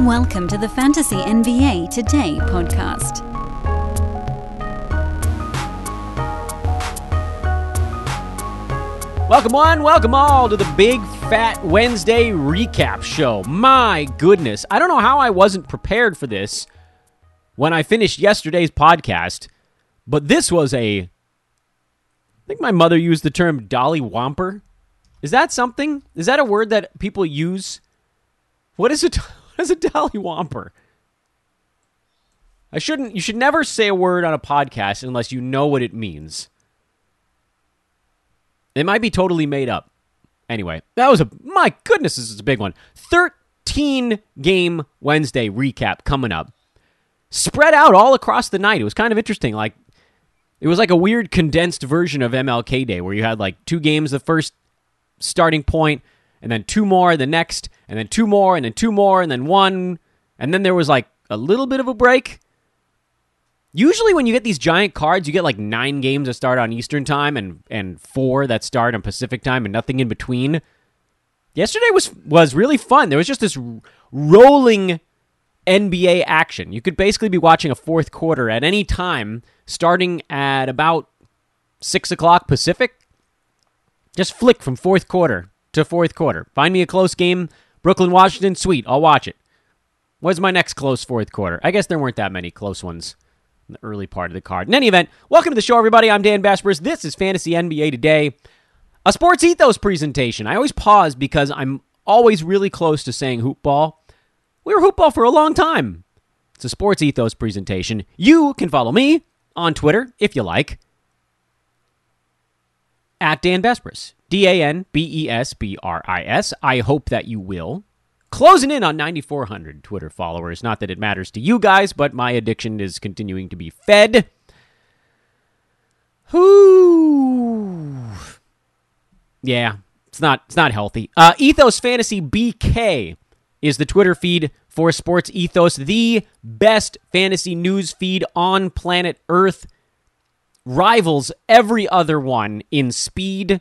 Welcome to the Fantasy NBA Today podcast. Welcome one, welcome all to the Big Fat Wednesday recap show. My goodness, I don't know how I wasn't prepared for this when I finished yesterday's podcast, but this was a. I think my mother used the term dolly whomper. Is that something? Is that a word that people use? What is it? Is a whomper? I shouldn't. You should never say a word on a podcast unless you know what it means. It might be totally made up. Anyway, that was a my goodness, this is a big one. 13 game Wednesday recap coming up. Spread out all across the night. It was kind of interesting. Like it was like a weird condensed version of MLK Day where you had like two games the first starting point and then two more the next and then two more and then two more and then one and then there was like a little bit of a break Usually, when you get these giant cards, you get like nine games that start on Eastern time and and four that start on Pacific time and nothing in between. Yesterday was was really fun. There was just this rolling NBA action. You could basically be watching a fourth quarter at any time, starting at about six o'clock Pacific. Just flick from fourth quarter to fourth quarter. Find me a close game, Brooklyn, Washington. Sweet, I'll watch it. What's my next close fourth quarter? I guess there weren't that many close ones in the early part of the card. In any event, welcome to the show, everybody. I'm Dan Besbris. This is Fantasy NBA Today, a sports ethos presentation. I always pause because I'm always really close to saying hoopball. We were hoopball for a long time. It's a sports ethos presentation. You can follow me on Twitter if you like at Dan Besbris. D A N B E S B R I S. I hope that you will. Closing in on 9,400 Twitter followers. Not that it matters to you guys, but my addiction is continuing to be fed. Whoo. Yeah, it's not it's not healthy. Uh, Ethos Fantasy BK is the Twitter feed for Sports Ethos, the best fantasy news feed on planet Earth. Rivals every other one in speed,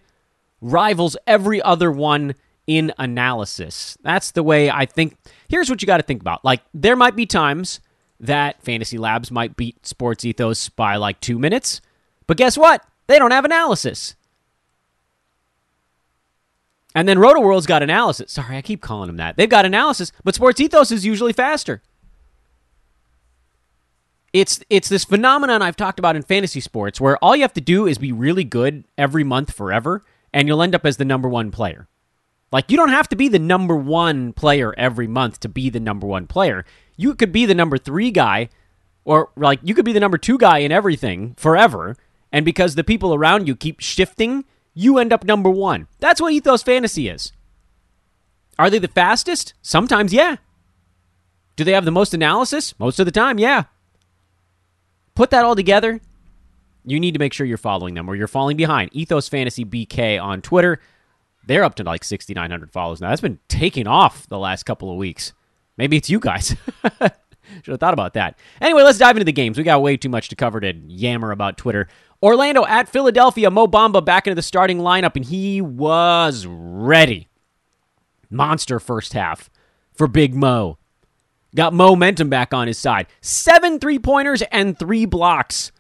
rivals every other one in analysis. That's the way I think. Here's what you got to think about. Like, there might be times that Fantasy Labs might beat Sports Ethos by like two minutes, but guess what? They don't have analysis. And then Roto World's got analysis. Sorry, I keep calling them that. They've got analysis, but Sports Ethos is usually faster. It's it's this phenomenon I've talked about in fantasy sports where all you have to do is be really good every month forever, and you'll end up as the number one player. Like, you don't have to be the number one player every month to be the number one player. You could be the number three guy, or like you could be the number two guy in everything forever. And because the people around you keep shifting, you end up number one. That's what Ethos Fantasy is. Are they the fastest? Sometimes, yeah. Do they have the most analysis? Most of the time, yeah. Put that all together. You need to make sure you're following them or you're falling behind. Ethos Fantasy BK on Twitter. They're up to like 6,900 followers now. That's been taking off the last couple of weeks. Maybe it's you guys. Should have thought about that. Anyway, let's dive into the games. We got way too much to cover to yammer about Twitter. Orlando at Philadelphia. Mo Bamba back into the starting lineup, and he was ready. Monster first half for Big Mo. Got momentum back on his side. Seven three pointers and three blocks.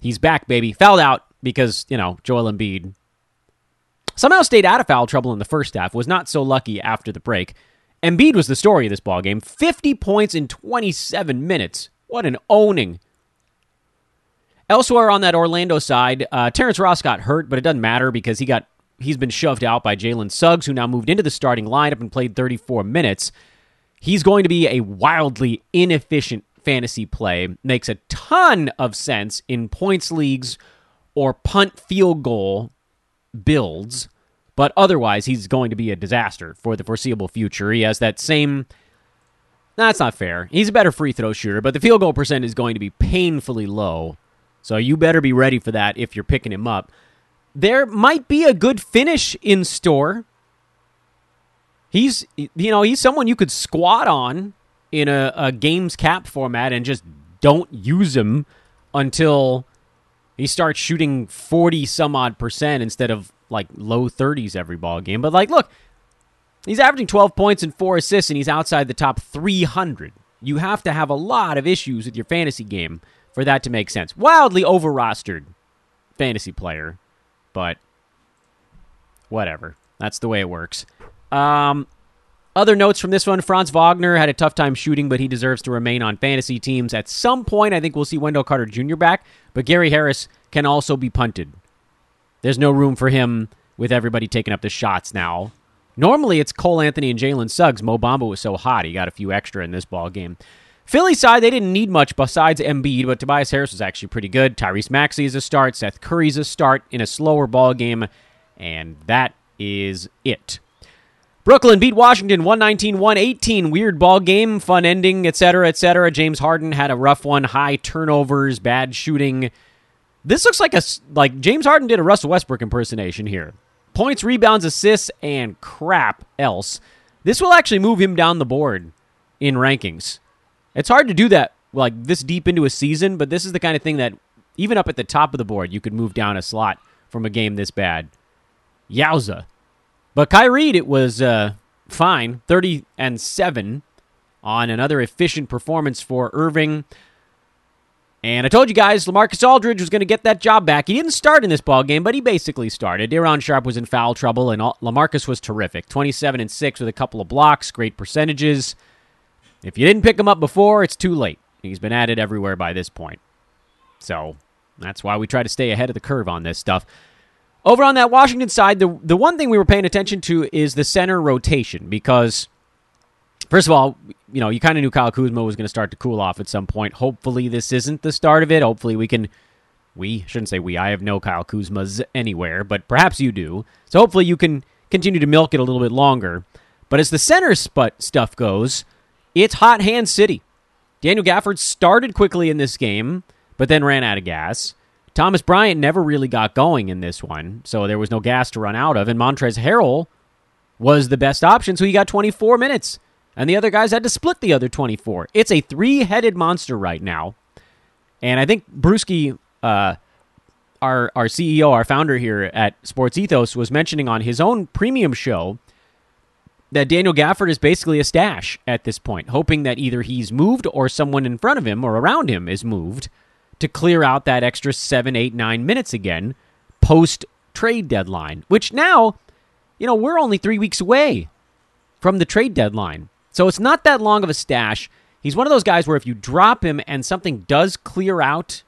He's back, baby. Fouled out because, you know, Joel Embiid Somehow stayed out of foul trouble in the first half, was not so lucky after the break. Embiid was the story of this ball game. 50 points in 27 minutes. What an owning. Elsewhere on that Orlando side, uh, Terrence Ross got hurt, but it doesn't matter because he got he's been shoved out by Jalen Suggs, who now moved into the starting lineup and played 34 minutes. He's going to be a wildly inefficient fantasy play. Makes a ton of sense in points leagues or punt field goal builds, but otherwise he's going to be a disaster for the foreseeable future. He has that same. That's not fair. He's a better free throw shooter, but the field goal percent is going to be painfully low. So you better be ready for that if you're picking him up. There might be a good finish in store. He's you know, he's someone you could squat on in a, a games cap format and just don't use him until he starts shooting 40 some odd percent instead of like low 30s every ball game. But like, look, He's averaging 12 points and 4 assists, and he's outside the top 300. You have to have a lot of issues with your fantasy game for that to make sense. Wildly over rostered fantasy player, but whatever. That's the way it works. Um, other notes from this one Franz Wagner had a tough time shooting, but he deserves to remain on fantasy teams. At some point, I think we'll see Wendell Carter Jr. back, but Gary Harris can also be punted. There's no room for him with everybody taking up the shots now. Normally, it's Cole Anthony and Jalen Suggs. Mo Bamba was so hot, he got a few extra in this ball game. Philly side, they didn't need much besides Embiid, but Tobias Harris was actually pretty good. Tyrese Maxey is a start. Seth Curry's a start in a slower ball game, and that is it. Brooklyn beat Washington 119 118. Weird ball game, fun ending, etc., etc. James Harden had a rough one, high turnovers, bad shooting. This looks like a like James Harden did a Russell Westbrook impersonation here. Points, rebounds, assists, and crap else. This will actually move him down the board in rankings. It's hard to do that like this deep into a season, but this is the kind of thing that even up at the top of the board, you could move down a slot from a game this bad. Yowza. But Kyrie, it was uh, fine. 30 and 7 on another efficient performance for Irving. And I told you guys, Lamarcus Aldridge was going to get that job back. He didn't start in this ball game, but he basically started. Day'Ron Sharpe was in foul trouble, and Lamarcus was terrific. 27 and 6 with a couple of blocks, great percentages. If you didn't pick him up before, it's too late. He's been added everywhere by this point. So that's why we try to stay ahead of the curve on this stuff. Over on that Washington side, the the one thing we were paying attention to is the center rotation because first of all, you know, you kind of knew Kyle Kuzma was going to start to cool off at some point. Hopefully this isn't the start of it. Hopefully we can we shouldn't say we. I have no Kyle Kuzmas anywhere, but perhaps you do. So hopefully you can continue to milk it a little bit longer. But as the center spot stuff goes, it's hot hand city. Daniel Gafford started quickly in this game, but then ran out of gas. Thomas Bryant never really got going in this one, so there was no gas to run out of. And Montrezl Harrell was the best option, so he got 24 minutes. And the other guys had to split the other 24. It's a three headed monster right now. And I think Brewski, uh, our, our CEO, our founder here at Sports Ethos, was mentioning on his own premium show that Daniel Gafford is basically a stash at this point, hoping that either he's moved or someone in front of him or around him is moved to clear out that extra seven, eight, nine minutes again post trade deadline, which now, you know, we're only three weeks away from the trade deadline. So it's not that long of a stash. He's one of those guys where if you drop him and something does clear out,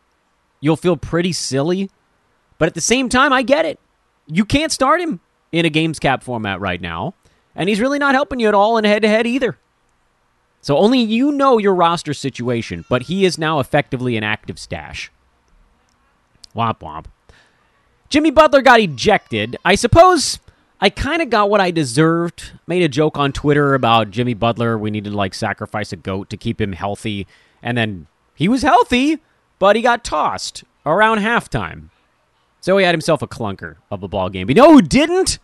you'll feel pretty silly. But at the same time, I get it. You can't start him in a games cap format right now. And he's really not helping you at all in head to head either. So only you know your roster situation, but he is now effectively an active stash. Womp womp. Jimmy Butler got ejected. I suppose I kind of got what I deserved. Made a joke on Twitter about Jimmy Butler. We needed to like sacrifice a goat to keep him healthy. And then he was healthy, but he got tossed around halftime. So he had himself a clunker of a ball game. But you know who didn't?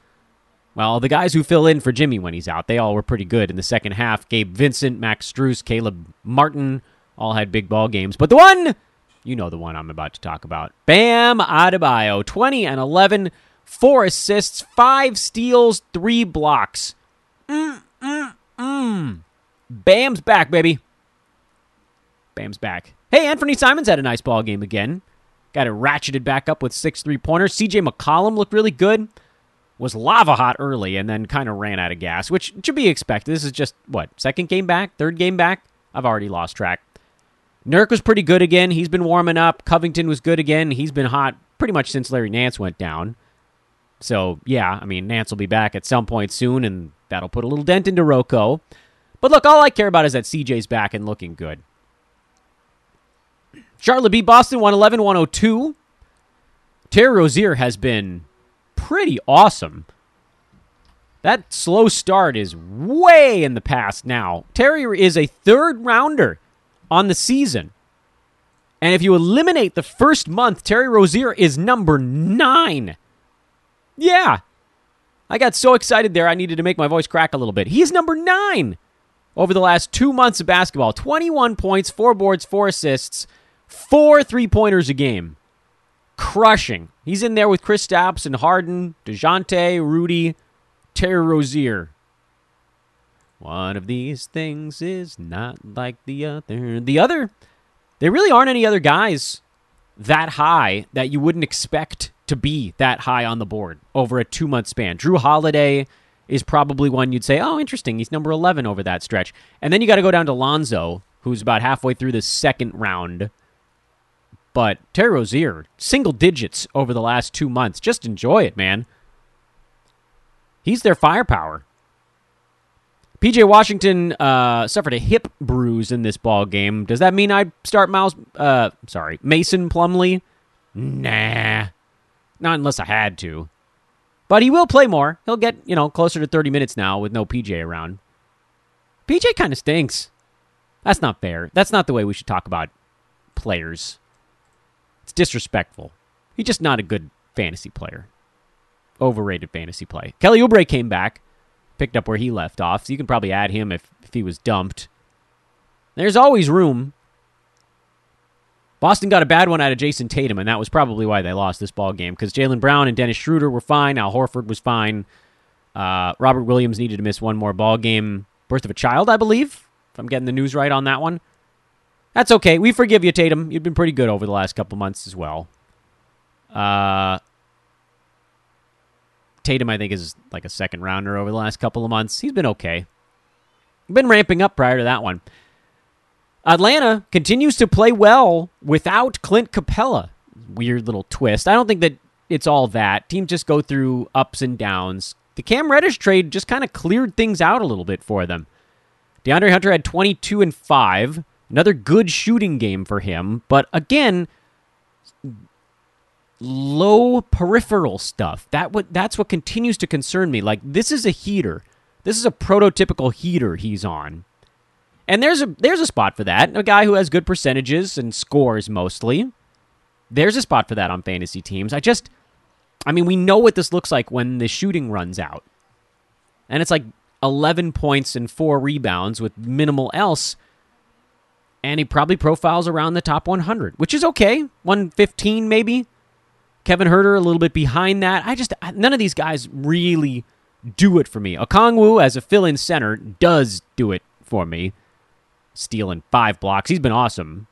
Well, the guys who fill in for Jimmy when he's out, they all were pretty good in the second half. Gabe Vincent, Max Strus, Caleb Martin all had big ball games. But the one, you know the one I'm about to talk about. Bam Adebayo, 20 and 11, four assists, five steals, three blocks. Mm, mm, mm. Bam's back, baby. Bam's back. Hey, Anthony Simons had a nice ball game again. Got it ratcheted back up with six three pointers. CJ McCollum looked really good was lava hot early and then kind of ran out of gas, which should be expected. This is just, what, second game back? Third game back? I've already lost track. Nurk was pretty good again. He's been warming up. Covington was good again. He's been hot pretty much since Larry Nance went down. So, yeah, I mean, Nance will be back at some point soon, and that'll put a little dent into Rocco. But look, all I care about is that CJ's back and looking good. Charlotte beat Boston 111 102. Terry Rozier has been pretty awesome. That slow start is way in the past now. Terry is a third rounder on the season. And if you eliminate the first month, Terry Rozier is number nine. Yeah. I got so excited there, I needed to make my voice crack a little bit. He's number nine over the last two months of basketball 21 points, four boards, four assists, four three pointers a game crushing. He's in there with Kristaps and Harden, DeJounte, Rudy, Terry Rozier. One of these things is not like the other. The other, there really aren't any other guys that high that you wouldn't expect to be that high on the board over a two month span. Jrue Holiday is probably one you'd say, oh, interesting. He's number 11 over that stretch. And then you got to go down to Lonzo, who's about halfway through the second round. But Terry Rozier, single digits over the last two months. Just enjoy it, man. He's their firepower. PJ Washington uh, suffered a hip bruise in this ball game. Does that mean I'd start Miles? Uh, sorry, Mason Plumlee? Nah, not unless I had to. But he will play more. He'll get you know closer to thirty minutes now with no PJ around. PJ kind of stinks. That's not fair. That's not the way we should talk about players. It's disrespectful. He's just not a good fantasy player. Overrated fantasy play. Kelly Oubre came back picked up where he left off, so you can probably add him if, if he was dumped. There's always room. Boston got a bad one out of Jayson Tatum, and that was probably why they lost this ball game because Jaylen Brown and Dennis Schroeder were fine. Al Horford was fine. Uh, Robert Williams needed to miss one more ball game. Birth of a child, I believe, if I'm getting the news right on that one. That's okay. We forgive you, Tatum. You've been pretty good over the last couple months as well. Uh, Tatum, I think, is like a second rounder over the last couple of months. He's been okay. Been ramping up prior to that one. Atlanta continues to play well without Clint Capela. Weird little twist. I don't think that it's all that. Teams just go through ups and downs. The Cam Reddish trade just kind of cleared things out a little bit for them. DeAndre Hunter had 22 and 5. Another good shooting game for him. But again, low peripheral stuff. That what that's what continues to concern me. Like this is a heater. This is a prototypical heater he's on. And there's a there's a spot for that. A guy who has good percentages and scores mostly. There's a spot for that on fantasy teams. I just I mean, we know what this looks like when the shooting runs out. And it's like 11 points and 4 rebounds with minimal else. And he probably profiles around the top 100, which is okay. 115 maybe. Kevin Huerter a little bit behind that. I just none of these guys really do it for me. Okongwu as a fill-in center does do it for me. Stealing five blocks. He's been awesome.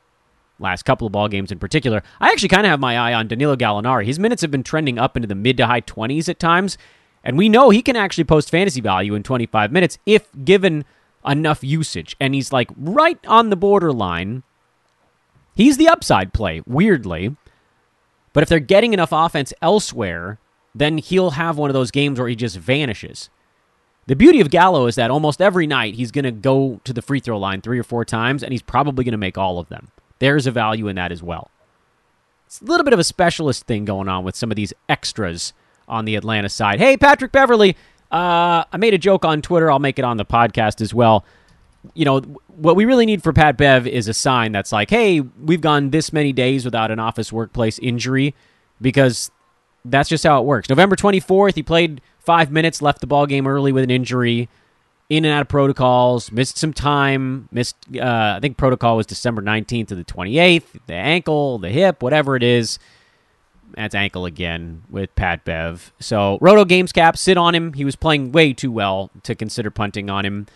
Last couple of ball games in particular. I actually kind of have my eye on Danilo Gallinari. His minutes have been trending up into the mid to high 20s at times, and we know he can actually post fantasy value in 25 minutes if given enough usage. And he's like right on the borderline. He's the upside play, weirdly. But if they're getting enough offense elsewhere, then he'll have one of those games where he just vanishes. The beauty of Gallo is that almost every night he's going to go to the free throw line three or four times, and he's probably going to make all of them. There's a value in that as well. It's a little bit of a specialist thing going on with some of these extras on the Atlanta side. Hey, Patrick Beverley, uh, I made a joke on Twitter. I'll make it on the podcast as well you know, what we really need for Pat Bev is a sign that's like, hey, we've gone this many days without an office workplace injury because that's just how it works. November 24th, he played five minutes, left the ball game early with an injury, in and out of protocols, missed some time, missed, uh, I think protocol was December 19th to the 28th, the ankle, the hip, whatever it is. That's ankle again with Pat Bev. So, Roto Games Cap, sit on him. He was playing way too well to consider punting on him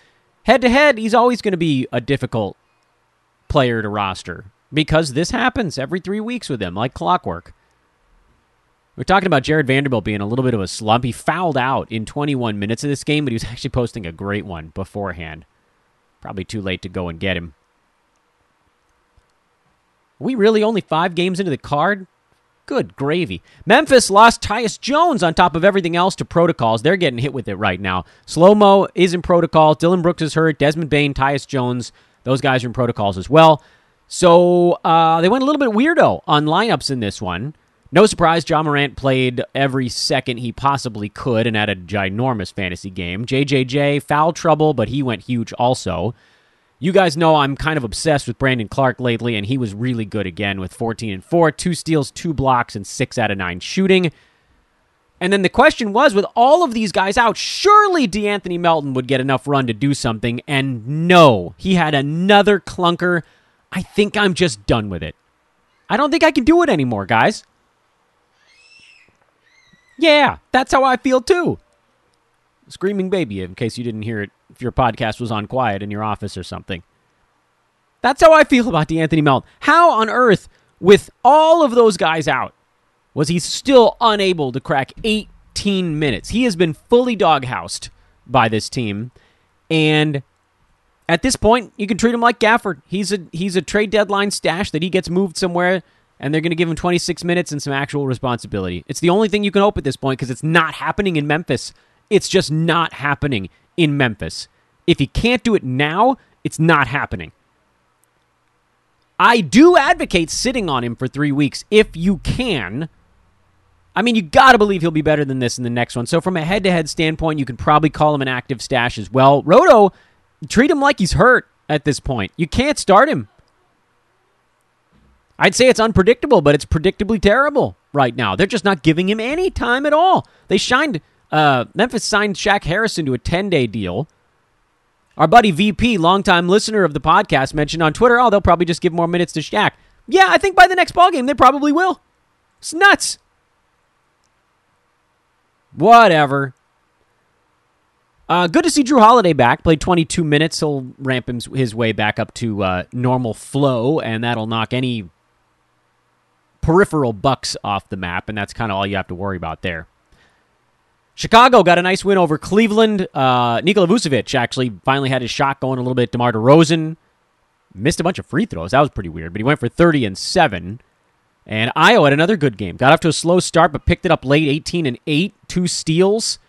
head to head, he's always going to be a difficult player to roster because this happens every three weeks with him, like clockwork. We're talking about Jarred Vanderbilt being a little bit of a slump. He fouled out in 21 minutes of this game, but he was actually posting a great one beforehand. Probably too late to go and get him. We really only five games into the card? Good gravy. Memphis lost Tyus Jones on top of everything else to protocols. They're getting hit with it right now. Slow Mo is in protocol. Dillon Brooks is hurt. Desmond Bane, Tyus Jones, those guys are in protocols as well. So uh, they went a little bit weirdo on lineups in this one. No surprise, Ja Morant played every second he possibly could and had a ginormous fantasy game. JJJ, foul trouble, but he went huge also. You guys know I'm kind of obsessed with Brandon Clarke lately, and he was really good again with 14 and 4, two steals, two blocks, and six out of nine shooting. And then the question was with all of these guys out, surely De'Anthony Melton would get enough run to do something. And no, he had another clunker. I think I'm just done with it. I don't think I can do it anymore, guys. Yeah, that's how I feel too. Screaming baby, in case you didn't hear it, if your podcast was on quiet in your office or something. That's how I feel about De'Anthony Melton. How on earth, with all of those guys out, was he still unable to crack 18 minutes? He has been fully doghoused by this team, and at this point, you can treat him like Gafford. He's a he's a trade deadline stash that he gets moved somewhere, and they're going to give him 26 minutes and some actual responsibility. It's the only thing you can hope at this point because it's not happening in Memphis. It's just not happening in Memphis. If he can't do it now, it's not happening. I do advocate sitting on him for three weeks if you can. I mean, you got to believe he'll be better than this in the next one. So, from a head to head standpoint, you can probably call him an active stash as well. Roto, treat him like he's hurt at this point. You can't start him. I'd say it's unpredictable, but it's predictably terrible right now. They're just not giving him any time at all. They shined, uh, Memphis signed Shaq Harrison to a 10 day deal. Our buddy VP, longtime listener of the podcast, mentioned on Twitter, oh, they'll probably just give more minutes to Shaq. Yeah, I think by the next ball game they probably will. It's nuts. Whatever. Uh, good to see Jrue Holiday back. Played 22 minutes. He'll ramp him, his way back up to uh, normal flow, and that'll knock any peripheral bucks off the map, and that's kind of all you have to worry about there. Chicago got a nice win over Cleveland. Uh, Nikola Vucevic actually finally had his shot going a little bit. DeMar DeRozan missed a bunch of free throws. That was pretty weird, but he went for 30 and 7. And Ayo had another good game. Got off to a slow start, but picked it up late 18 and 8, two steals.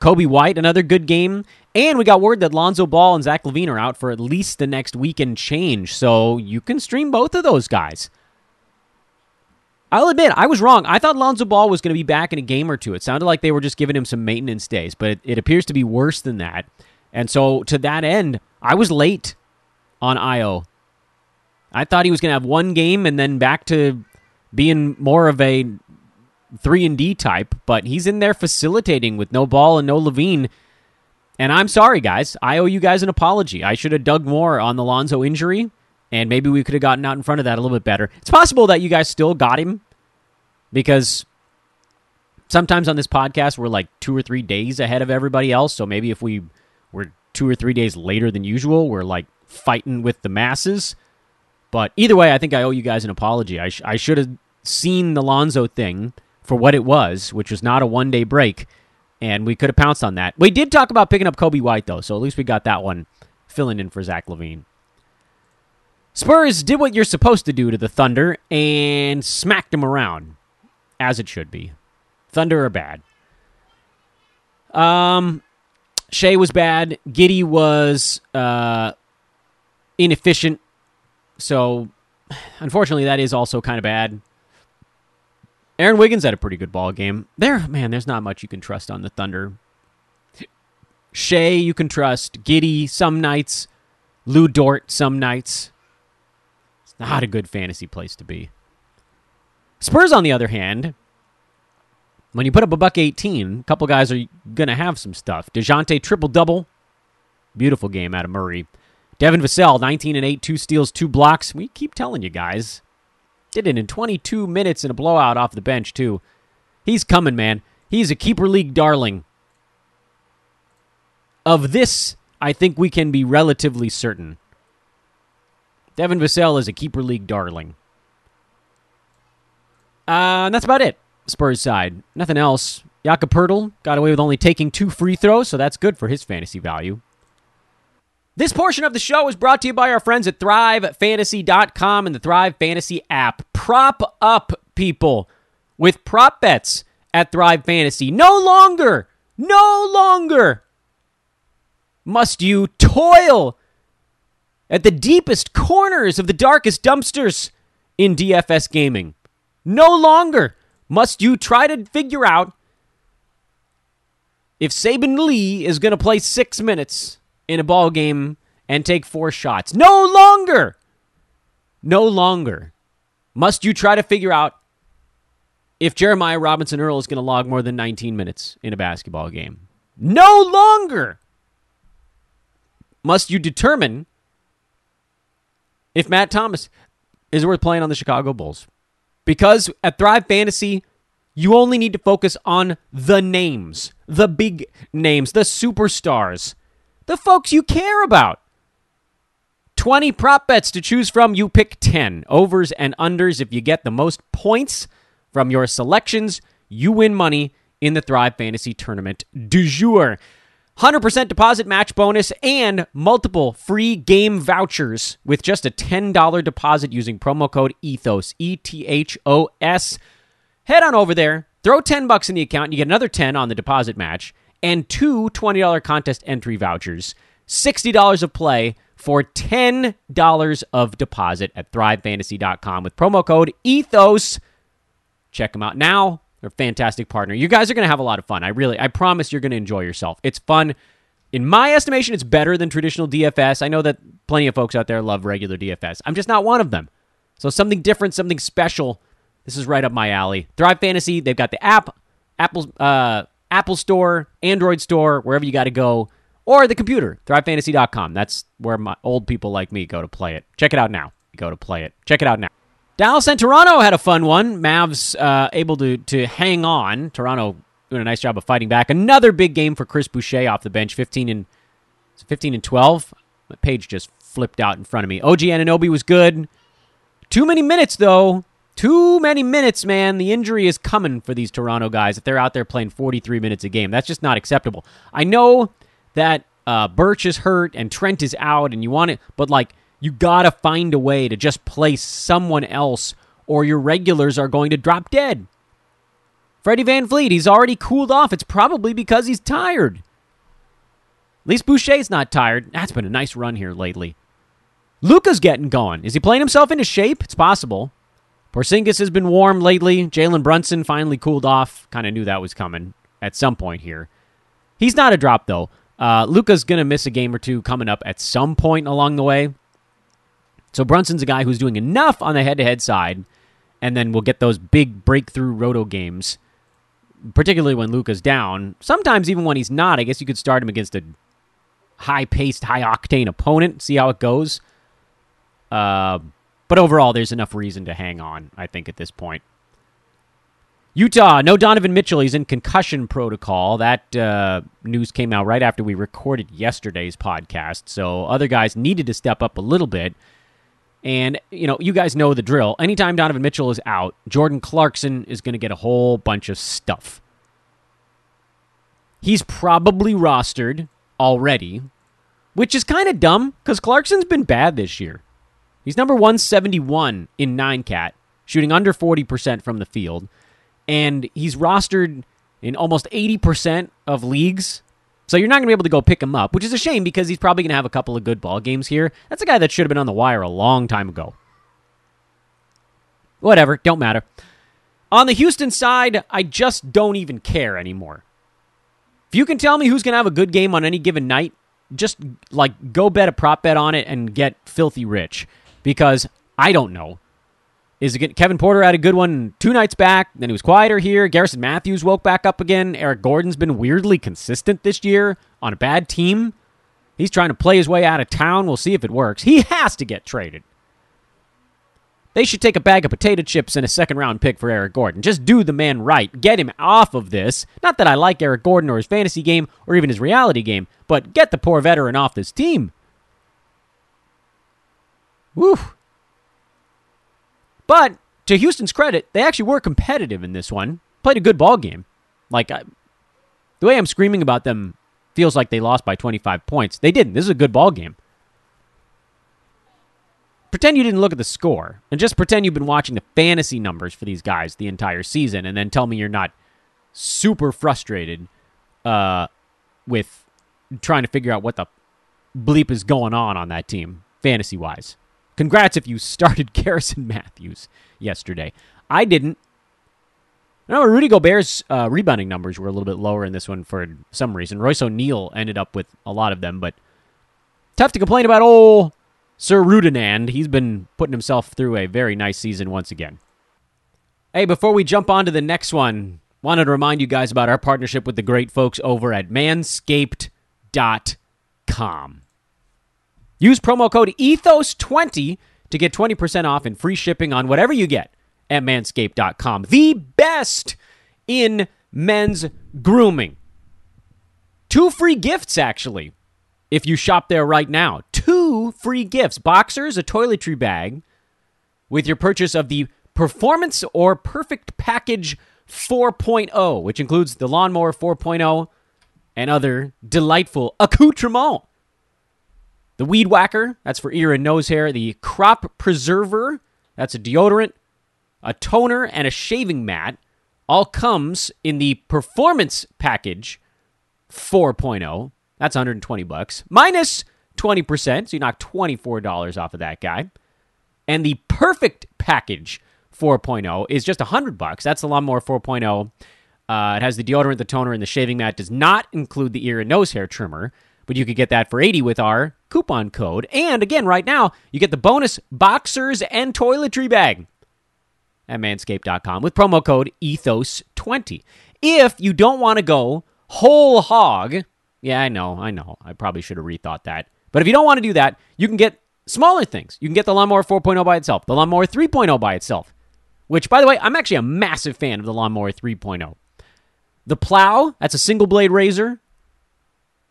Coby White, another good game. And we got word that Lonzo Ball and Zach LaVine are out for at least the next week and change. So you can stream both of those guys. I'll admit, I was wrong. I thought Lonzo Ball was going to be back in a game or two. It sounded like they were just giving him some maintenance days, but it, it appears to be worse than that. And so, to that end, I was late on Ayo. I thought he was going to have one game and then back to being more of a 3 and D type, but he's in there facilitating with no ball and no LaVine. And I'm sorry, guys. I owe you guys an apology. I should have dug more on the Lonzo injury and maybe we could have gotten out in front of that a little bit better. It's possible that you guys still got him because sometimes on this podcast we're like two or three days ahead of everybody else. So maybe if we were two or three days later than usual, we're like fighting with the masses. But either way, I think I owe you guys an apology. I, sh- I should have seen the Lonzo thing for what it was, which was not a one day break, and we could have pounced on that. We did talk about picking up Coby White, though, so at least we got that one filling in for Zach LaVine. Spurs did what you're supposed to do to the Thunder and smacked them around, as it should be. Thunder are bad. Um, Shai was bad. Giddey was uh, inefficient. So, unfortunately, that is also kind of bad. Aaron Wiggins had a pretty good ball game. There, man, there's not much you can trust on the Thunder. Shai, you can trust. Giddey, some nights. Lu Dort, some nights. It's not a good fantasy place to be. Spurs, on the other hand, when you put up a buck 18, a couple guys are going to have some stuff. DeJounte triple double. Beautiful game out of Murray. Devin Vassell, 19 and 8, two steals, two blocks. We keep telling you guys. Did it in 22 minutes in a blowout off the bench, too. He's coming, man. He's a keeper league darling. Of this, I think we can be relatively certain. Devin Vassell is a keeper league darling. Uh, and that's about it. Spurs side. Nothing else. Jakob Poeltl got away with only taking two free throws, so that's good for his fantasy value. This portion of the show is brought to you by our friends at ThriveFantasy.com and the Thrive Fantasy app. Prop up people with prop bets at Thrive Fantasy. No longer, no longer must you toil at the deepest corners of the darkest dumpsters in DFS gaming. No longer must you try to figure out if Saben Lee is going to play six minutes in a ball game and take four shots. No longer, no longer must you try to figure out if Jeremiah Robinson Earl is going to log more than 19 minutes in a basketball game. No longer must you determine if Matt Thomas is worth playing on the Chicago Bulls. Because at Thrive Fantasy, You only need to focus on the names, the big names, the superstars, the folks you care about. 20 prop bets to choose from. You pick 10 overs and unders. If you get the most points from your selections, you win money in the Thrive Fantasy Tournament du jour. 100% deposit match bonus and multiple free game vouchers with just a $10 deposit using promo code ETHOS, E T H O S. Head on over there, throw 10 bucks in the account, and you get another 10 on the deposit match and two $20 contest entry vouchers. $60 of play for $10 of deposit at thrivefantasy.com with promo code ETHOS. Check them out now. They're a fantastic partner. You guys are going to have a lot of fun. I really, I promise you're going to enjoy yourself. It's fun. In my estimation, it's better than traditional DFS. I know that plenty of folks out there love regular DFS. I'm just not one of them. So something different, something special. This is right up my alley. Thrive Fantasy. They've got the app, Apple, uh, Apple Store, Android Store, wherever you got to go, or the computer. ThriveFantasy.com. That's where my old people like me go to play it. Check it out now. Go to play it. Check it out now. Dallas and Toronto had a fun one. Mavs uh, able to to hang on. Toronto doing a nice job of fighting back. Another big game for Chris Boucher off the bench. Fifteen and fifteen and twelve. My page just flipped out in front of me. OG Anunoby was good. Too many minutes though. Too many minutes, man. The injury is coming for these Toronto guys if they're out there playing 43 minutes a game. That's just not acceptable. I know that uh, Birch is hurt and Trent is out, and you want it, but like you gotta find a way to just play someone else, or your regulars are going to drop dead. Freddie VanVleet, he's already cooled off. It's probably because he's tired. At least Boucher's not tired. That's been a nice run here lately. Luka's getting going. Is he playing himself into shape? It's possible. Porzingis has been warm lately. Jalen Brunson finally cooled off. Kind of knew that was coming at some point here. He's not a drop though. Uh, Luka's gonna miss a game or two coming up at some point along the way. So Brunson's a guy who's doing enough on the head-to-head side, and then we'll get those big breakthrough roto games, particularly when Luka's down. Sometimes even when he's not, I guess you could start him against a high-paced, high-octane opponent. See how it goes. Uh, but overall, there's enough reason to hang on. I think at this point. Utah, no Donovan Mitchell. He's in concussion protocol. That uh, news came out right after we recorded yesterday's podcast. So other guys needed to step up a little bit. And, you know, you guys know the drill. Anytime Donovan Mitchell is out, Jordan Clarkson is going to get a whole bunch of stuff. He's probably rostered already, which is kind of dumb because Clarkson's been bad this year. He's number 171 in 9 cat, shooting under 40% from the field and he's rostered in almost 80% of leagues. So you're not going to be able to go pick him up, which is a shame because he's probably going to have a couple of good ball games here. That's a guy that should have been on the wire a long time ago. Whatever, don't matter. On the Houston side, I just don't even care anymore. If you can tell me who's going to have a good game on any given night, just like go bet a prop bet on it and get filthy rich because I don't know. Is it Kevin Porter had a good one two nights back, then he was quieter here. Garrison Matthews woke back up again. Eric Gordon's been weirdly consistent this year on a bad team. He's trying to play his way out of town. We'll see if it works. He has to get traded. They should take a bag of potato chips and a second round pick for Eric Gordon. Just do the man right. Get him off of this. Not that I like Eric Gordon or his fantasy game or even his reality game, but get the poor veteran off this team. Woo. But to Houston's credit, they actually were competitive in this one. Played a good ball game. Like I, the way I'm screaming about them feels like they lost by 25 points. They didn't. This is a good ball game. Pretend you didn't look at the score and just pretend you've been watching the fantasy numbers for these guys the entire season and then tell me you're not super frustrated uh, with trying to figure out what the bleep is going on on that team fantasy wise. Congrats if you started Garrison Matthews yesterday. I didn't. No, Rudy Gobert's uh, rebounding numbers were a little bit lower in this one for some reason. Royce O'Neale ended up with a lot of them, but tough to complain about old Sir Rudinand. He's been putting himself through a very nice season once again. Hey, before we jump on to the next one, wanted to remind you guys about our partnership with the great folks over at manscaped.com. Use promo code ETHOS20 to get 20% off and free shipping on whatever you get at manscaped.com. The best in men's grooming. Two free gifts, actually, if you shop there right now. Two free gifts boxers, a toiletry bag with your purchase of the Performance or Perfect Package 4.0, which includes the Lawnmower 4.0 and other delightful accoutrements. The Weed Whacker, that's for ear and nose hair. The Crop Preserver, that's a deodorant, a toner, and a shaving mat. All comes in the Performance Package 4.0. That's 120 bucks. Minus 20%, so you knock $24 off of that guy. And the Perfect Package 4.0 is just 100 bucks. That's the Lawnmower 4.0. Uh, it has the deodorant, the toner, and the shaving mat. Does not include the ear and nose hair trimmer, but you could get that for 80 with our coupon code. And again, right now, you get the bonus boxers and toiletry bag at manscaped.com with promo code ethos20. If you don't want to go whole hog, yeah, I know, I know. I probably should have rethought that. But if you don't want to do that, you can get smaller things. You can get the Lawnmower 4.0 by itself, the Lawnmower 3.0 by itself, which, by the way, I'm actually a massive fan of the Lawnmower 3.0. The plow, that's a single blade razor.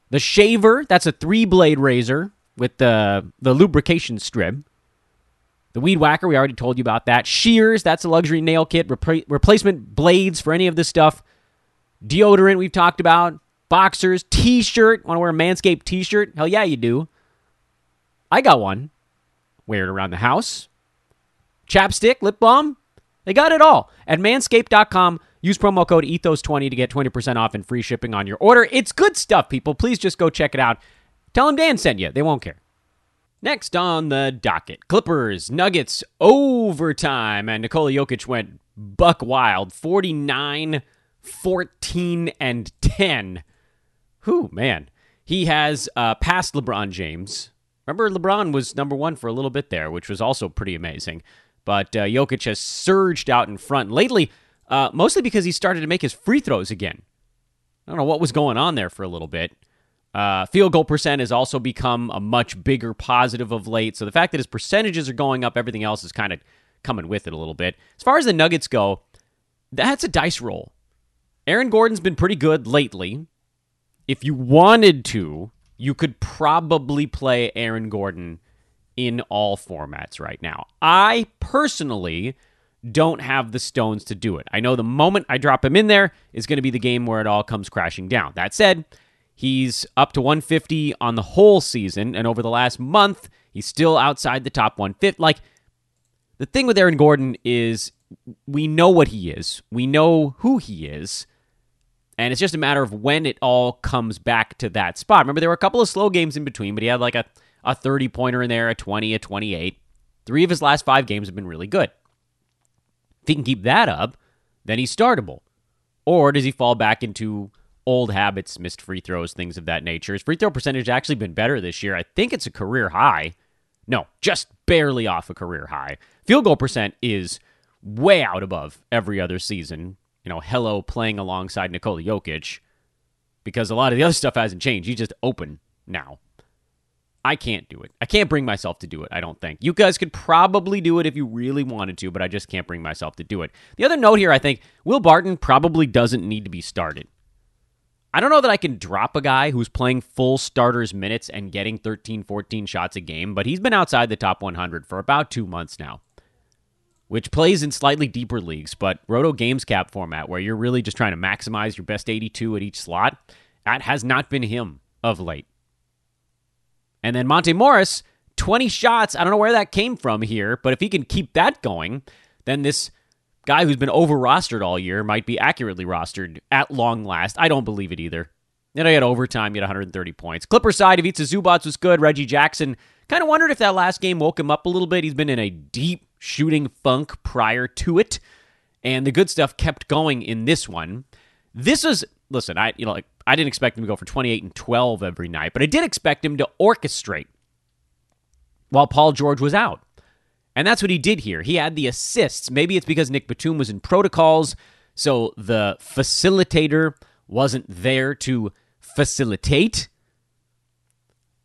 The shaver, that's a three blade razor with the, the lubrication strip. The weed whacker, we already told you about that. Shears, that's a luxury nail kit. Repra- replacement blades for any of this stuff. Deodorant, we've talked about. Boxers, t shirt. Want to wear a Manscaped t shirt? Hell yeah, you do. I got one. Wear it around the house. Chapstick, lip balm. They got it all at manscaped.com. Use promo code ethos20 to get 20% off and free shipping on your order. It's good stuff, people. Please just go check it out. Tell them Dan sent you. They won't care. Next on the docket Clippers, Nuggets, overtime. And Nikola Jokic went buck wild 49, 14, and 10. Whew, man. He has uh, passed LeBron James. Remember, LeBron was number one for a little bit there, which was also pretty amazing. But uh, Jokic has surged out in front. Lately, uh, mostly because he started to make his free throws again. I don't know what was going on there for a little bit. Uh, field goal percent has also become a much bigger positive of late. So the fact that his percentages are going up, everything else is kind of coming with it a little bit. As far as the Nuggets go, that's a dice roll. Aaron Gordon's been pretty good lately. If you wanted to, you could probably play Aaron Gordon in all formats right now. I personally don't have the stones to do it. I know the moment I drop him in there is going to be the game where it all comes crashing down. That said, he's up to 150 on the whole season, and over the last month, he's still outside the top 150. Like, the thing with Aaron Gordon is we know what he is, we know who he is. And it's just a matter of when it all comes back to that spot. Remember, there were a couple of slow games in between, but he had like a, a 30 pointer in there, a 20, a 28. Three of his last five games have been really good. If he can keep that up, then he's startable. Or does he fall back into old habits, missed free throws, things of that nature? His free throw percentage actually been better this year. I think it's a career high. No, just barely off a career high. Field goal percent is way out above every other season. You know, hello playing alongside Nikola Jokic because a lot of the other stuff hasn't changed. He's just open now. I can't do it. I can't bring myself to do it, I don't think. You guys could probably do it if you really wanted to, but I just can't bring myself to do it. The other note here, I think, Will Barton probably doesn't need to be started. I don't know that I can drop a guy who's playing full starters minutes and getting 13, 14 shots a game, but he's been outside the top 100 for about two months now, which plays in slightly deeper leagues, but Roto Games Cap format, where you're really just trying to maximize your best 82 at each slot, that has not been him of late. And then Monte Morris, 20 shots. I don't know where that came from here, but if he can keep that going, then this guy who's been over rostered all year might be accurately rostered at long last. I don't believe it either. Then I had overtime, he had 130 points. Clipper side, Ivica Zubac was good. Reggie Jackson, kind of wondered if that last game woke him up a little bit. He's been in a deep shooting funk prior to it, and the good stuff kept going in this one. This was, listen, I, you know, like, I didn't expect him to go for 28 and 12 every night, but I did expect him to orchestrate while Paul George was out. And that's what he did here. He had the assists. Maybe it's because Nic Batum was in protocols, so the facilitator wasn't there to facilitate.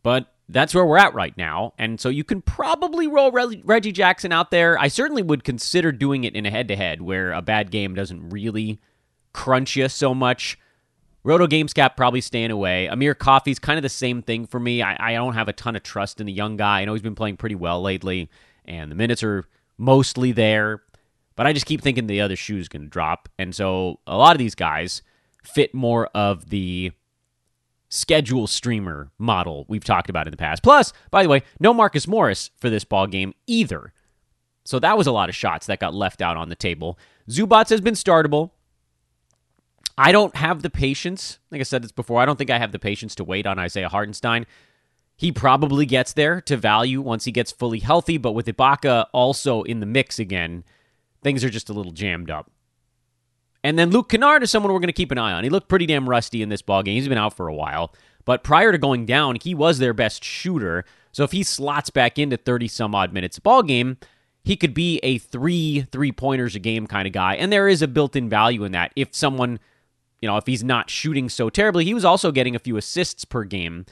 But that's where we're at right now. And so you can probably roll Reggie Jackson out there. I certainly would consider doing it in a head to head where a bad game doesn't really crunch you so much. Roto Gamescap probably staying away. Amir Coffey's kind of the same thing for me. I, I don't have a ton of trust in the young guy. I know he's been playing pretty well lately, and the minutes are mostly there. But I just keep thinking the other shoe's going to drop. And so a lot of these guys fit more of the schedule streamer model we've talked about in the past. Plus, by the way, no Marcus Morris for this ball game either. So that was a lot of shots that got left out on the table. Zubac has been startable. I don't have the patience. Like I said this before, I don't think I have the patience to wait on Isaiah Hartenstein. He probably gets there to value once he gets fully healthy, but with Ibaka also in the mix again, things are just a little jammed up. And then Luke Kennard is someone we're going to keep an eye on. He looked pretty damn rusty in this ball game. He's been out for a while, but prior to going down, he was their best shooter. So if he slots back into 30 some odd minutes ball game, he could be a three three pointers a game kind of guy. And there is a built in value in that. If someone, you know, if he's not shooting so terribly, he was also getting a few assists per game.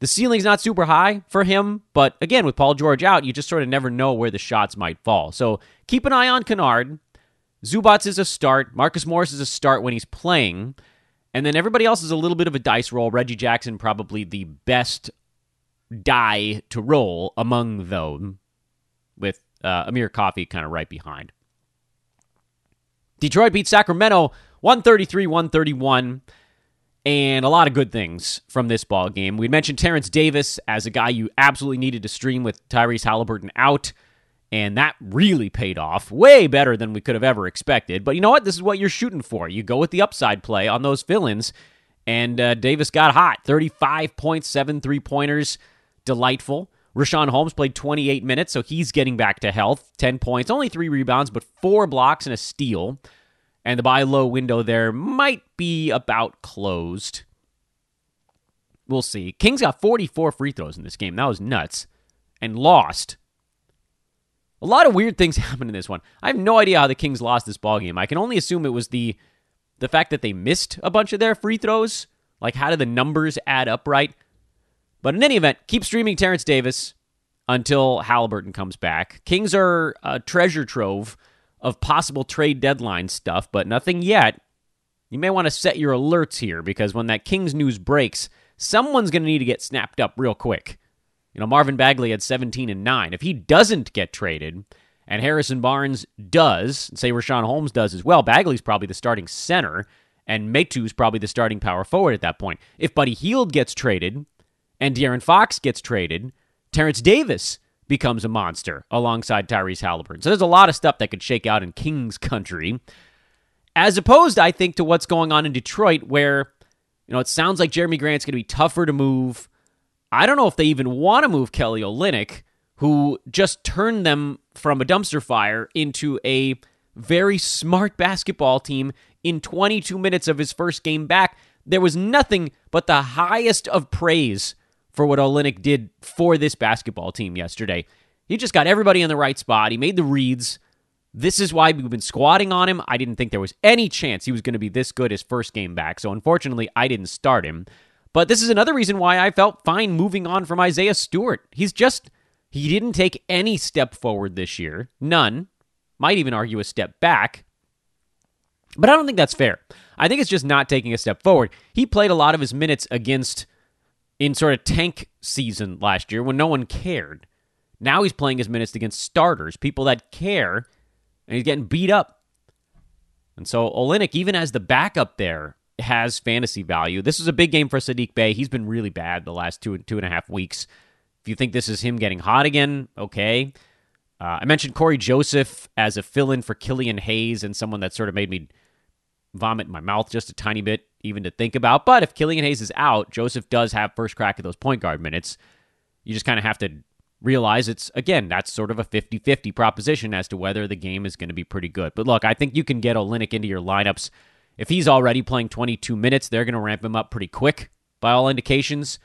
The ceiling's not super high for him, but again, with Paul George out, you just sort of never know where the shots might fall. So keep an eye on Kennard. Zubac is a start. Marcus Morris is a start when he's playing. And then everybody else is a little bit of a dice roll. Reggie Jackson, probably the best die to roll among them, with uh, Amir Coffey kind of right behind. Detroit beat Sacramento 133 131 and a lot of good things from this ball game. We mentioned Terence Davis as a guy you absolutely needed to stream with Tyrese Halliburton out, and that really paid off. Way better than we could have ever expected. But you know what? This is what you're shooting for. You go with the upside play on those fill ins, and uh, Davis got hot 35 points, seven three pointers. Delightful. Richaun Holmes played 28 minutes, so he's getting back to health. 10 points, only three rebounds, but four blocks and a steal. And the buy low window there might be about closed. We'll see. Kings got 44 free throws in this game. That was nuts. And lost. A lot of weird things happened in this one. I have no idea how the Kings lost this ball game. I can only assume it was the the fact that they missed a bunch of their free throws. Like how did the numbers add up right? But in any event, keep streaming Terence Davis until Halliburton comes back. Kings are a treasure trove of possible trade deadline stuff, but nothing yet. You may want to set your alerts here because when that Kings news breaks, someone's going to need to get snapped up real quick. You know, Marvin Bagley had 17 and 9. If he doesn't get traded, and Harrison Barnes does, say Richaun Holmes does as well, Bagley's probably the starting center, and Metu's probably the starting power forward at that point. If Buddy Hield gets traded, and De'Aaron Fox gets traded, Terence Davis becomes a monster alongside Tyrese Halliburton. So there's a lot of stuff that could shake out in Kings country. As opposed, I think, to what's going on in Detroit, where, you know, it sounds like Jerami Grant's going to be tougher to move. I don't know if they even want to move Kelly Olynyk, who just turned them from a dumpster fire into a very smart basketball team in 22 minutes of his first game back. There was nothing but the highest of praise for what Olynyk did for this basketball team yesterday. He just got everybody in the right spot. He made the reads. This is why we've been squatting on him. I didn't think there was any chance he was going to be this good his first game back. So unfortunately, I didn't start him. But this is another reason why I felt fine moving on from Isaiah Stewart. He's just he didn't take any step forward this year. None. Might even argue a step back. But I don't think that's fair. I think it's just not taking a step forward. He played a lot of his minutes against in sort of tank season last year when no one cared. Now he's playing his minutes against starters, people that care, and he's getting beat up. And so Olynyk, even as the backup there, has fantasy value. This is a big game for Sadiq Bey. He's been really bad the last two two and a half weeks. If you think this is him getting hot again, okay. Uh, I mentioned Cory Joseph as a fill-in for Killian Hayes and someone that sort of made me vomit in my mouth just a tiny bit, even to think about. But if Killian Hayes is out, Joseph does have first crack at those point guard minutes. You just kind of have to realize it's, again, that's sort of a 50 50 proposition as to whether the game is going to be pretty good. But look, I think you can get Olynyk into your lineups. If he's already playing 22 minutes, they're going to ramp him up pretty quick by all indications.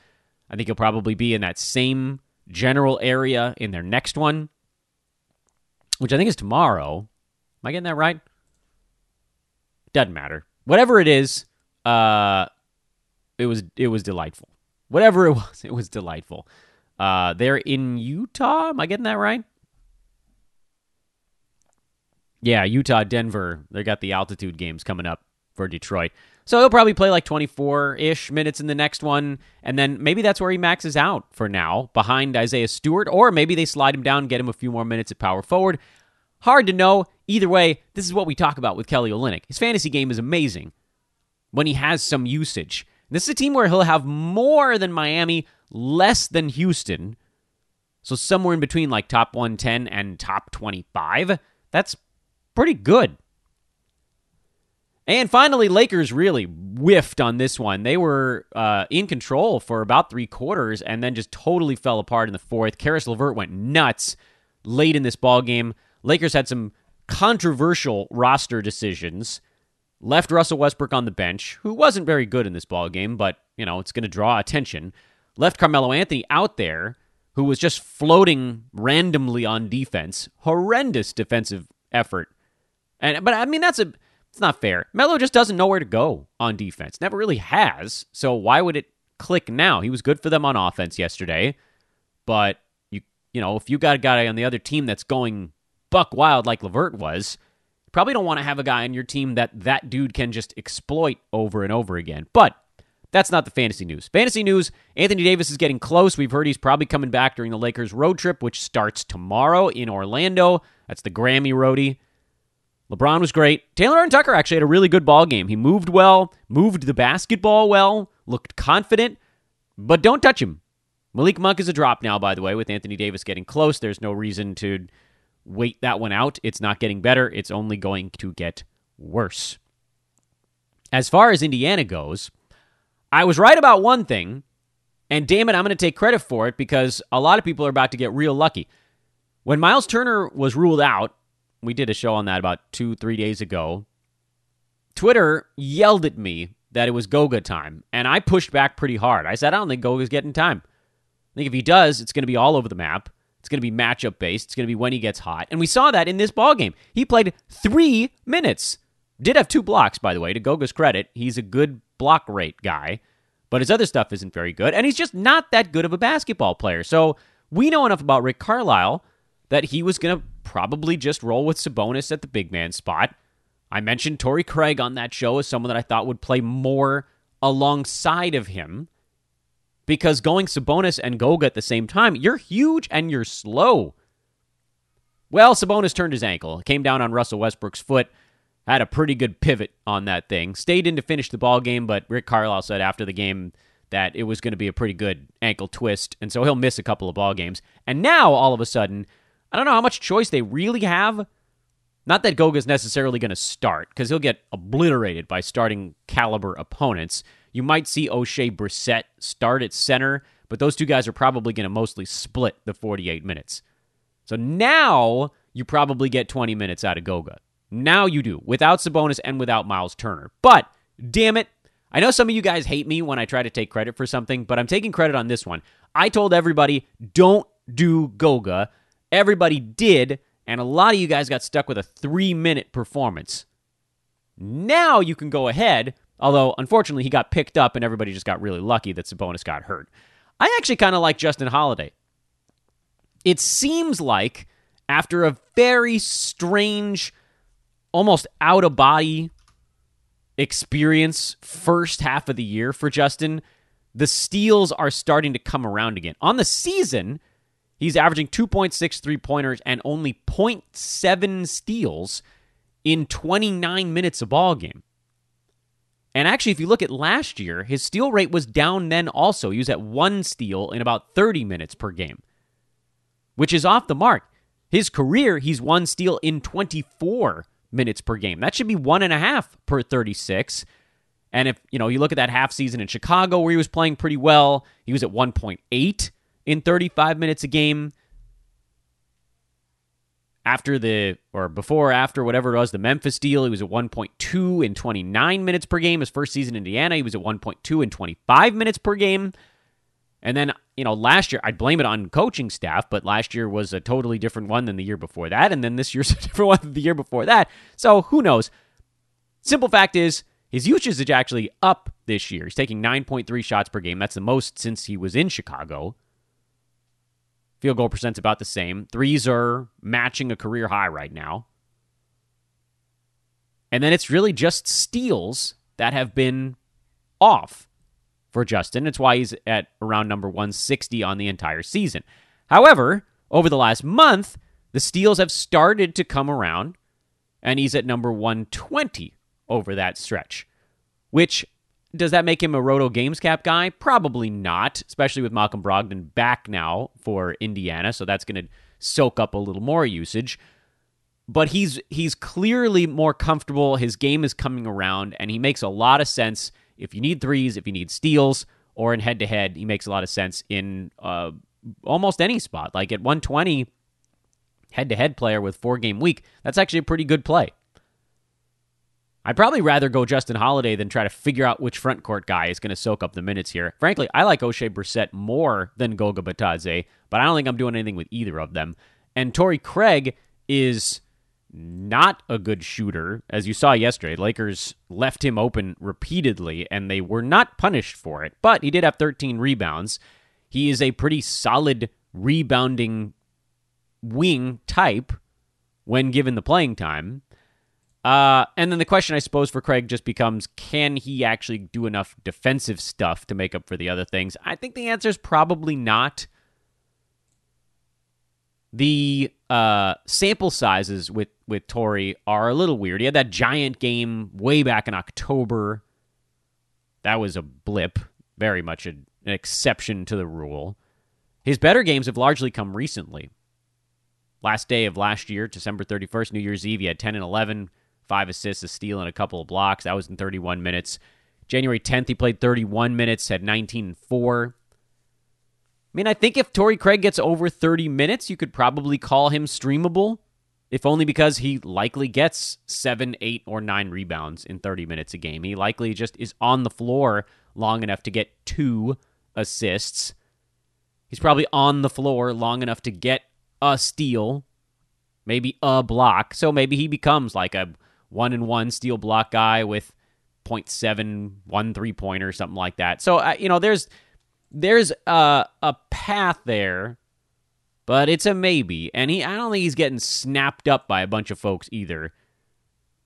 I think he'll probably be in that same general area in their next one, which I think is tomorrow. Am I getting that right? Doesn't matter. Whatever it is, uh, it was it was delightful. Whatever it was, it was delightful. Uh, they're in Utah. Am I getting that right? Yeah, Utah, Denver. They got the altitude games coming up for Detroit. So he'll probably play like 24 ish minutes in the next one. And then maybe that's where he maxes out for now, behind Isaiah Stewart. Or maybe they slide him down, get him a few more minutes at power forward. Hard to know. Either way, this is what we talk about with Kelly Olynyk. His fantasy game is amazing when he has some usage. This is a team where he'll have more than Miami, less than Houston. So somewhere in between like top 110 and top 25. That's pretty good. And finally, Lakers really whiffed on this one. They were uh, in control for about three quarters and then just totally fell apart in the fourth. Caris LeVert went nuts late in this ball game. Lakers had some controversial roster decisions. Left Russell Westbrook on the bench, who wasn't very good in this ball game, but you know it's going to draw attention. Left Carmelo Anthony out there, who was just floating randomly on defense. Horrendous defensive effort. And but I mean that's a it's not fair. Melo just doesn't know where to go on defense. Never really has. So why would it click now? He was good for them on offense yesterday, but you you know if you got a guy on the other team that's going buck wild like LeVert was, probably don't want to have a guy on your team that that dude can just exploit over and over again. But that's not the fantasy news. Fantasy news Anthony Davis is getting close. We've heard he's probably coming back during the Lakers road trip, which starts tomorrow in Orlando. That's the Grammy Roadie. LeBron was great. Talen Horton-Tucker actually had a really good ball game. He moved well, moved the basketball well, looked confident, but don't touch him. Malik Monk is a drop now, by the way, with Anthony Davis getting close. There's no reason to wait that one out. It's not getting better, it's only going to get worse. As far as Indiana goes, I was right about one thing, and damn it, I'm going to take credit for it because a lot of people are about to get real lucky. When Miles Turner was ruled out, we did a show on that about two, three days ago. Twitter yelled at me that it was Goga time, and I pushed back pretty hard. I said, I don't think Goga's getting time. I think if he does, it's going to be all over the map. It's going to be matchup based. It's going to be when he gets hot. And we saw that in this ball game. He played three minutes. Did have two blocks, by the way, to Goga's credit. He's a good block rate guy, but his other stuff isn't very good. And he's just not that good of a basketball player. So we know enough about Rick Carlisle that he was going to probably just roll with Sabonis at the big man spot. I mentioned Torrey Craig on that show as someone that I thought would play more alongside of him because going Sabonis and Goga at the same time, you're huge and you're slow. Well, Sabonis turned his ankle, came down on Russell Westbrook's foot, had a pretty good pivot on that thing, stayed in to finish the ball game, but Rick Carlisle said after the game that it was going to be a pretty good ankle twist, and so he'll miss a couple of ball games. And now all of a sudden, I don't know how much choice they really have. Not that Goga's necessarily going to start, because he'll get obliterated by starting caliber opponents. You might see Oshae Brissett start at center, but those two guys are probably going to mostly split the 48 minutes. So now you probably get 20 minutes out of Goga. Now you do, without Sabonis and without Miles Turner. But, damn it, I know some of you guys hate me when I try to take credit for something, but I'm taking credit on this one. I told everybody, don't do Goga Everybody did, and a lot of you guys got stuck with a three minute performance. Now you can go ahead, although unfortunately he got picked up and everybody just got really lucky that Sabonis got hurt. I actually kind of like Justin Holiday. It seems like after a very strange, almost out of body experience first half of the year for Justin, the steals are starting to come around again. On the season, He's averaging 2.6 three pointers and only 0.7 steals in 29 minutes a ball game. And actually, if you look at last year, his steal rate was down then also. He was at one steal in about 30 minutes per game, which is off the mark. His career, he's one steal in 24 minutes per game. That should be one and a half per 36. And if you know you look at that half season in Chicago where he was playing pretty well, he was at 1.8 in 35 minutes a game after the or before after whatever it was the Memphis deal he was at 1.2 in 29 minutes per game his first season in Indiana. He was at 1.2 in 25 minutes per game. And then you know last year I'd blame it on coaching staff but last year was a totally different one than the year before that. And then this year's a different one than the year before that. So who knows? Simple fact is his usage is actually up this year. He's taking 9.3 shots per game. That's the most since he was in Chicago Field goal percent's about the same. Threes are matching a career high right now. And then it's really just steals that have been off for Justin. It's why he's at around number 160 on the entire season. However, over the last month, the steals have started to come around, and he's at number 120 over that stretch. Which does that make him a Roto Games Cap guy? Probably not, especially with Malcolm Brogdon back now for Indiana, so that's going to soak up a little more usage. But he's he's clearly more comfortable. His game is coming around, and he makes a lot of sense if you need threes, if you need steals, or in head to head. He makes a lot of sense in uh, almost any spot. Like at 120, head to head player with four game week, that's actually a pretty good play. I'd probably rather go Justin Holiday than try to figure out which front court guy is going to soak up the minutes here. Frankly, I like Oshae Brissett more than Goga Bitadze, but I don't think I'm doing anything with either of them. And Torrey Craig is not a good shooter, as you saw yesterday. Lakers left him open repeatedly, and they were not punished for it. But he did have 13 rebounds. He is a pretty solid rebounding wing type when given the playing time. Uh, and then the question, I suppose, for Craig just becomes can he actually do enough defensive stuff to make up for the other things? I think the answer is probably not. The uh, sample sizes with, with Torrey are a little weird. He had that giant game way back in October. That was a blip, very much a, an exception to the rule. His better games have largely come recently. Last day of last year, December 31st, New Year's Eve, he had 10 and 11 five assists, a steal, and a couple of blocks. That was in 31 minutes. January 10th, he played 31 minutes, had 19 and 4. I mean, I think if Torrey Craig gets over 30 minutes, you could probably call him streamable, if only because he likely gets seven, eight, or nine rebounds in 30 minutes a game. He likely just is on the floor long enough to get two assists. He's probably on the floor long enough to get a steal, maybe a block. So maybe he becomes like a one and one steel block guy with 0.7 one three pointer something like that. So uh, you know there's there's a a path there, but it's a maybe. And he I don't think he's getting snapped up by a bunch of folks either.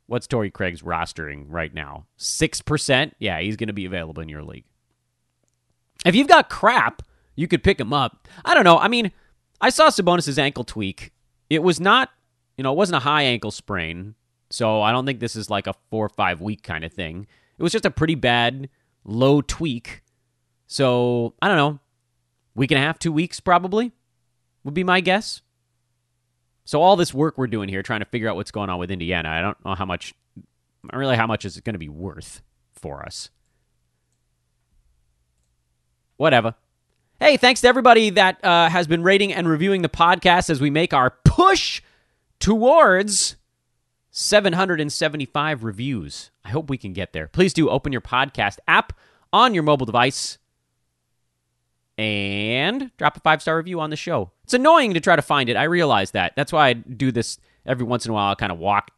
What's Torrey Craig's rostering right now? Six percent. Yeah, he's going to be available in your league. If you've got crap, you could pick him up. I don't know. I mean, I saw Sabonis' ankle tweak. It was not, you know, it wasn't a high ankle sprain. So I don't think this is like a four or five week kind of thing. It was just a pretty bad low tweak. So I don't know. Week and a half, two weeks probably would be my guess. So all this work we're doing here, trying to figure out what's going on with Indiana, I don't know how much, really, how much is it going to be worth for us. Whatever. Hey, thanks to everybody that uh, has been rating and reviewing the podcast as we make our push towards 775 reviews. I hope we can get there. Please do open your podcast app on your mobile device and drop a five star review on the show. It's annoying to try to find it. I realize that. That's why I do this every once in a while. I kind of walk,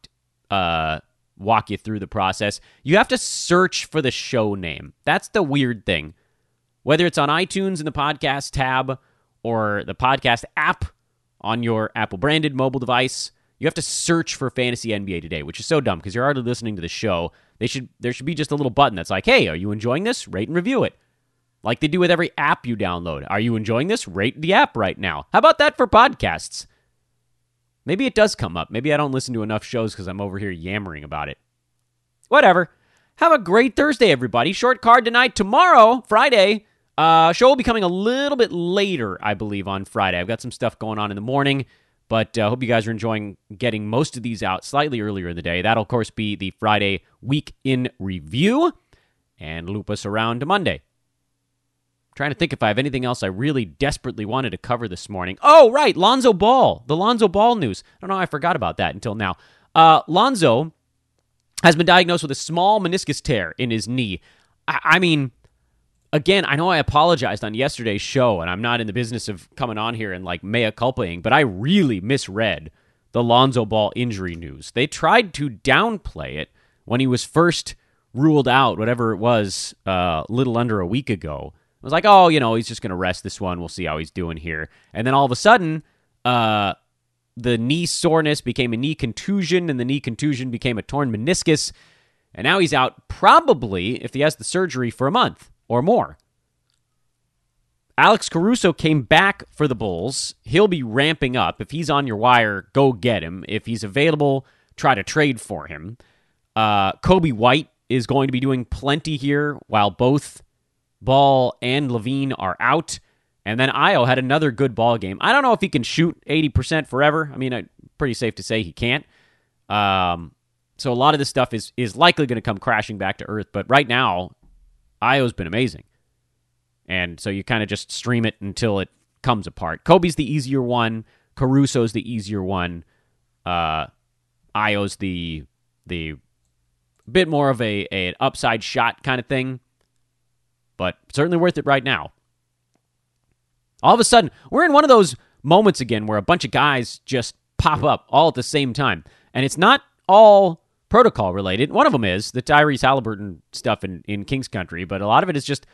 uh, walk you through the process. You have to search for the show name. That's the weird thing. Whether it's on iTunes in the podcast tab or the podcast app on your Apple branded mobile device, you have to search for Fantasy NBA Today, which is so dumb because you're already listening to the show. They should there should be just a little button that's like, "Hey, are you enjoying this? Rate and review it." Like they do with every app you download. Are you enjoying this? Rate the app right now. How about that for podcasts? Maybe it does come up. Maybe I don't listen to enough shows because I'm over here yammering about it. Whatever. Have a great Thursday, everybody. Short card tonight. Tomorrow, Friday, uh, show will be coming a little bit later, I believe, on Friday. I've got some stuff going on in the morning. But I uh, hope you guys are enjoying getting most of these out slightly earlier in the day. That'll, of course, be the Friday week in review and loop us around to Monday. I'm trying to think if I have anything else I really desperately wanted to cover this morning. Oh, right, Lonzo Ball. The Lonzo Ball news. I don't know, I forgot about that until now. Uh, Lonzo has been diagnosed with a small meniscus tear in his knee. I, I mean, again, I know I apologized on yesterday's show, and I'm not in the business of coming on here and like mea culpaing, but I really misread the Lonzo Ball injury news. They tried to downplay it when he was first ruled out, whatever it was, a uh, little under a week ago. It was like, oh, you know, he's just going to rest this one. We'll see how he's doing here. And then all of a sudden, uh, the knee soreness became a knee contusion, and the knee contusion became a torn meniscus. And now he's out probably, if he has the surgery, for a month or more. Alex Caruso came back for the Bulls. He'll be ramping up. If he's on your wire, go get him. If he's available, try to trade for him. Uh, Coby White is going to be doing plenty here while both Ball and LaVine are out. And then Ayo had another good ball game. I don't know if he can shoot 80% forever. I mean, pretty safe to say he can't. Um, so a lot of this stuff is is likely going to come crashing back to earth. But right now, Ayo's been amazing, and so you kind of just stream it until it comes apart. Coby's the easier one. Caruso's the easier one. Uh, Ayo's the the bit more of a, a an upside shot kind of thing, but certainly worth it right now. All of a sudden, we're in one of those moments again where a bunch of guys just pop up all at the same time, and it's not all protocol related. One of them is the Tyrese Halliburton stuff in, in Kings country, but a lot of it is just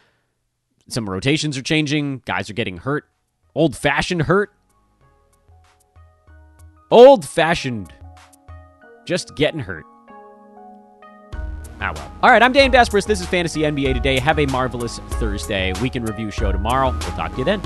some rotations are changing, guys are getting hurt, old fashioned hurt. Old fashioned, just getting hurt. Ah, well. All right, I'm Dan Besbris. This is Fantasy NBA Today. Have a marvelous Thursday. Weekend review show tomorrow. We'll talk to you then.